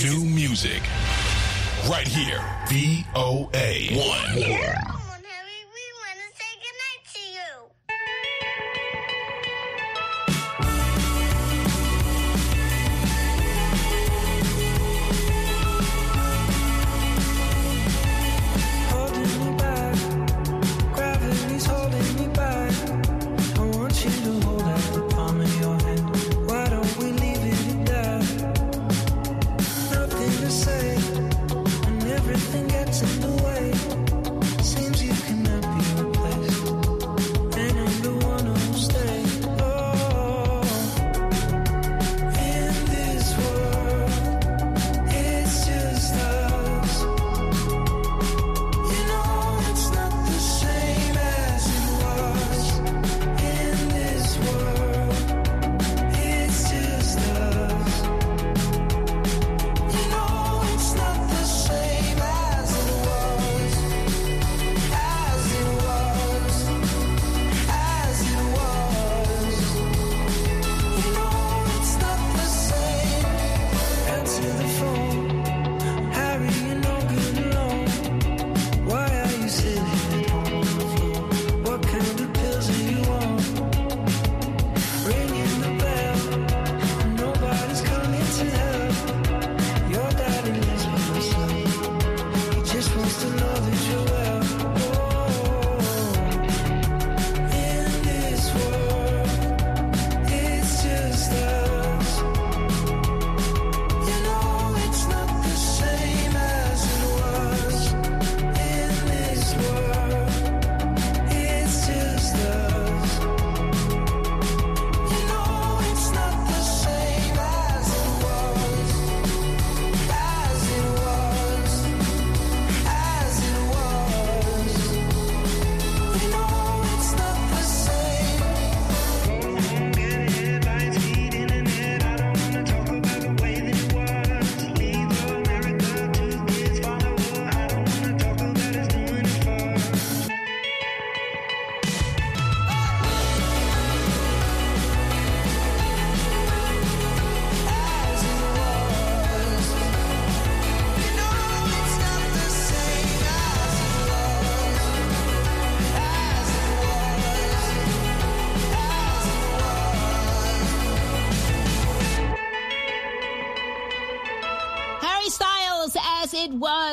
new music. Right here. VOA 1. Nothing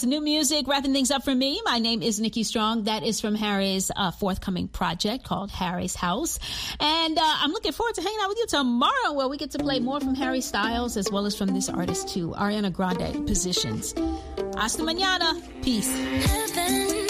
was new music wrapping things up for me. My name is Nikki Strong. That is from Harry's uh, forthcoming project called Harry's House. And uh, I'm looking forward to hanging out with you tomorrow where we get to play more from Harry Styles as well as from this artist too, Ariana Grande Positions. Hasta mañana. Peace. Heaven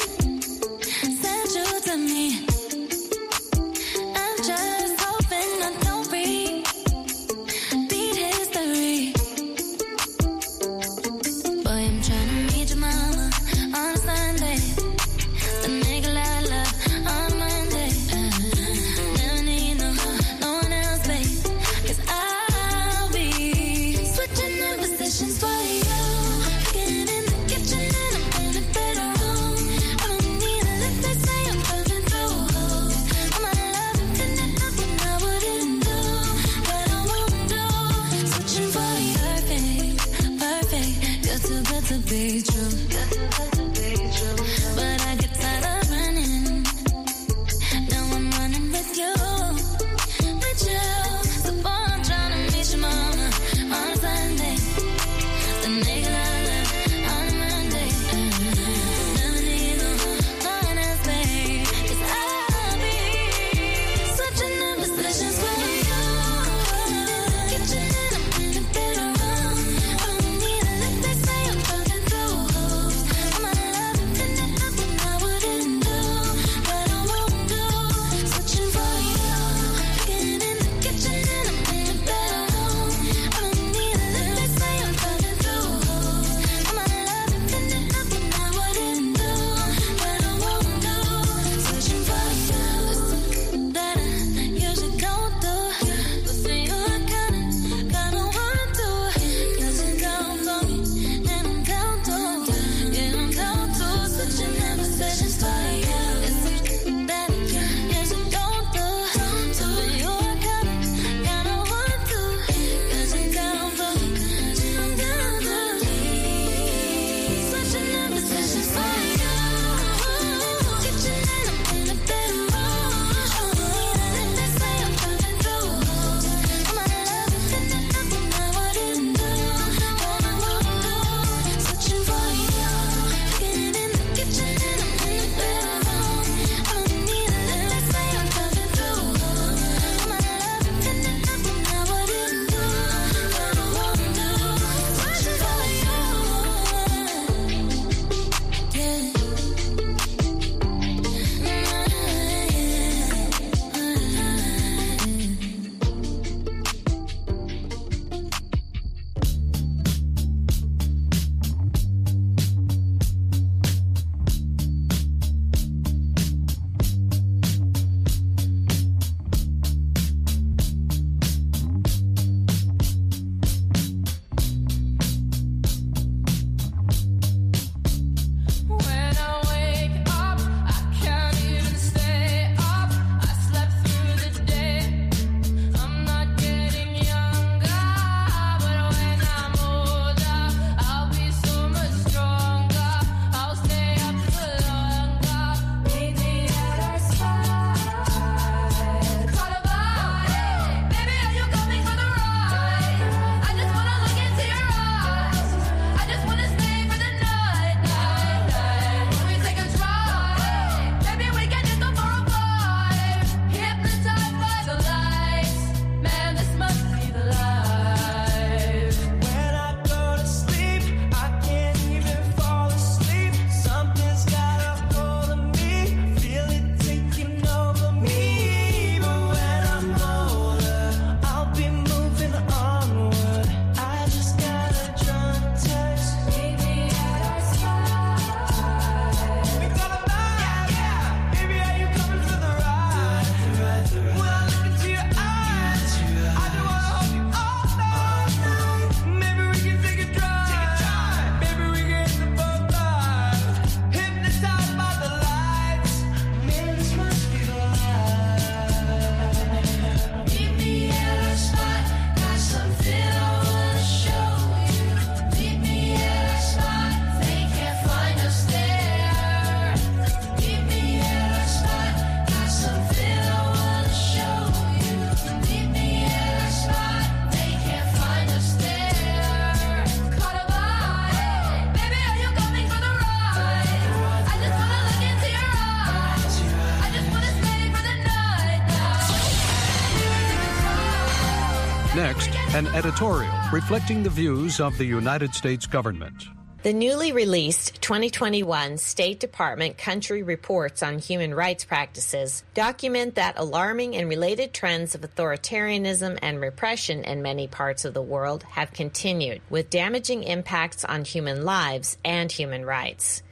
editorial reflecting the views of the United States government. The newly released 2021 State Department Country Reports on Human Rights Practices document that alarming and related trends of authoritarianism and repression in many parts of the world have continued, with damaging impacts on human lives and human rights.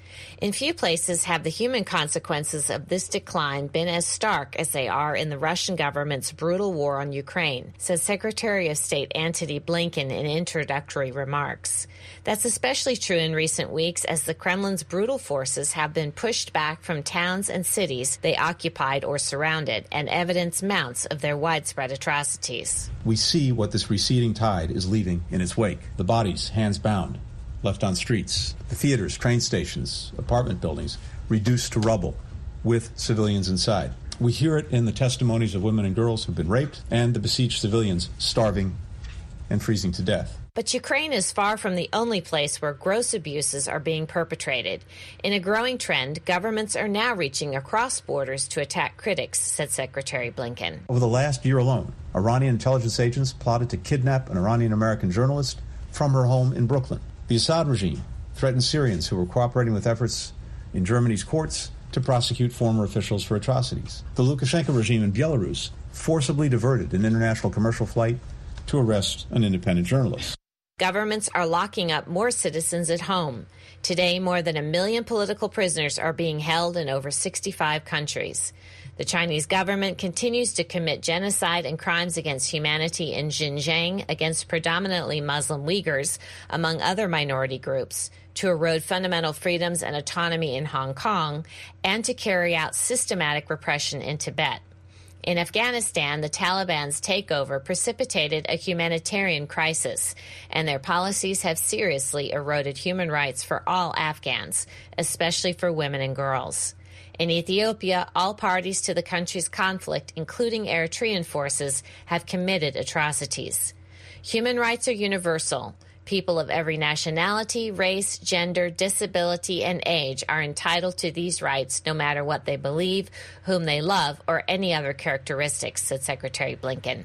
In few places have the human consequences of this decline been as stark as they are in the Russian government's brutal war on Ukraine, says Secretary of State Antony Blinken in introductory remarks. That's especially true in recent weeks as the Kremlin's brutal forces have been pushed back from towns and cities they occupied or surrounded, and evidence mounts of their widespread atrocities. We see what this receding tide is leaving in its wake the bodies, hands bound, left on streets, the theaters, train stations, apartment buildings reduced to rubble with civilians inside. We hear it in the testimonies of women and girls who've been raped and the besieged civilians starving and freezing to death. But Ukraine is far from the only place where gross abuses are being perpetrated. In a growing trend, governments are now reaching across borders to attack critics, said Secretary Blinken. Over the last year alone, Iranian intelligence agents plotted to kidnap an Iranian American journalist from her home in Brooklyn. The Assad regime threatened Syrians who were cooperating with efforts in Germany's courts to prosecute former officials for atrocities. The Lukashenko regime in Belarus forcibly diverted an international commercial flight to arrest an independent journalist. Governments are locking up more citizens at home. Today, more than a million political prisoners are being held in over 65 countries. The Chinese government continues to commit genocide and crimes against humanity in Xinjiang against predominantly Muslim Uyghurs, among other minority groups, to erode fundamental freedoms and autonomy in Hong Kong, and to carry out systematic repression in Tibet. In Afghanistan, the Taliban's takeover precipitated a humanitarian crisis, and their policies have seriously eroded human rights for all Afghans, especially for women and girls. In Ethiopia, all parties to the country's conflict, including Eritrean forces, have committed atrocities. Human rights are universal. People of every nationality, race, gender, disability, and age are entitled to these rights no matter what they believe, whom they love, or any other characteristics, said Secretary Blinken.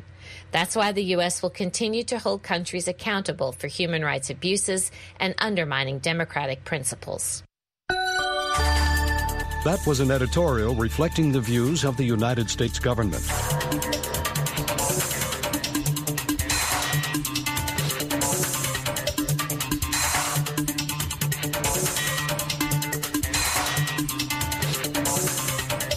That's why the U.S. will continue to hold countries accountable for human rights abuses and undermining democratic principles. That was an editorial reflecting the views of the United States government.